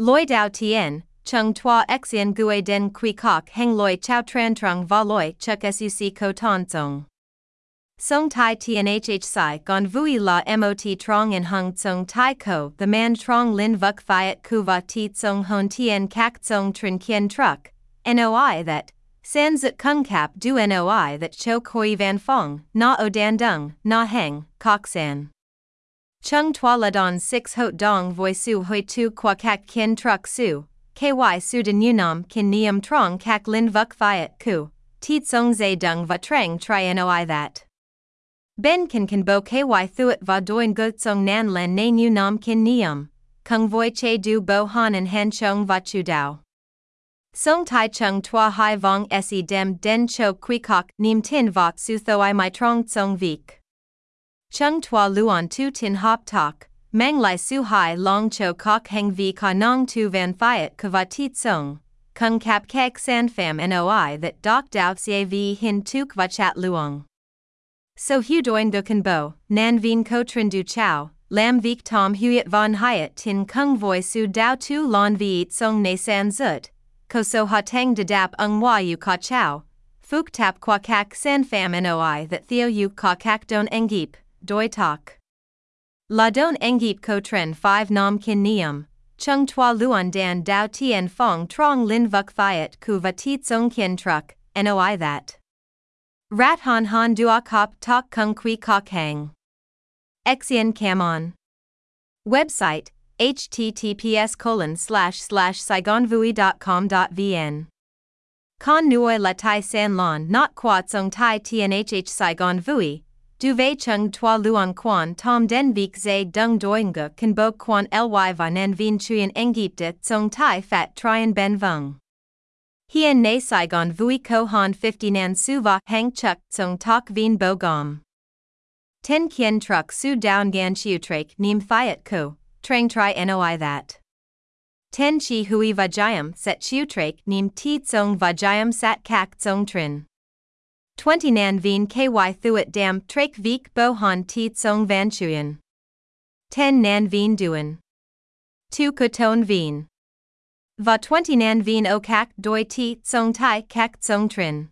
Loi Dao Tien, Chung Tua Xian Gue Den Kui Kok Heng Loi Chao Tran Trung Va Loi Chuk Suc Ko Ton Zong. Song Tai Tnhh Sai Gon Vui La Mot Trong In Hung Tsung Tai Ko The Man Trong Lin Vuk Fiat Kuva Ti Tsung Hon Tien Kak Tsung Trin Kien Truck, NOI that, San Zut Kung Kap Du NOI that Cho Koi Van Fong, Na O Dan Dung, Na Heng, Kok San. Chung Tua La Don 6 Hot Dong Voi Su Hoi Tu Kwa Kak Kien Truck Su, KY Su Den Unam Kin Niam Trong Kak Lin Vuk Fiat Ku, Ti Tsung Zay Dung Va Trang Tri NOI that. Ben kan kan bo ky thuet va doin gut song nan len na nu nam kin niam, kung voi che du bo han and han chong va chu dao. Song tai chung tua hai vong se dem den cho quy kok nim tin va su tho i my trong song vik. Chung tua luon tu tin hop tok, mang lai su hai long cho kok heng vi ka nong tu van fiat kava tit song, kung kap kek san fam noi that dok dao vi hin tuk va chat luong. So hu doin duken bo, nan vien ko trin du chow, lam vik tom huyet von hiet tin kung voi su dao tu lon viet song ne san zut, ko so ha tang de dap ung wa yu ka chow, fuk tap kwa kak san fam noi that theo yu ka kak don engip, doi tak. La don engip ko tren 5 nam kin niam, chung tua luan dan dao tien fong trong lin vuk fiat ku va tit song kin truck, noi that. Rat han han dua kop tok kung kui kok hang. Xian Camon. Website https colon slash slash saigonvui.com.vn. Con nuoi la tai san lon not qua tsong tai tnhh Saigon Vui, du vei chung tua luang quan tom den vik zay dung doinga kan bo quan ly van en vien chuyen engipte tsong tai fat trien ben vung. Hien ne Saigon vui ko han 50 nan su va hang chuk tsung tak vien bo gom. Ten kien truck su down gan chiu trake nim fiat ko, trang tri noi that. Ten chi hui vajayam set chiu trake nim ti tsung vajayam sat kak tsung trin. 20 nan vien ky thuet dam trake vik bo han ti tsung van chuyen. 10 nan vien duen. 2 kuton vien. Va 20 nan vien o kak doi ti tsong tai kak tsong trin.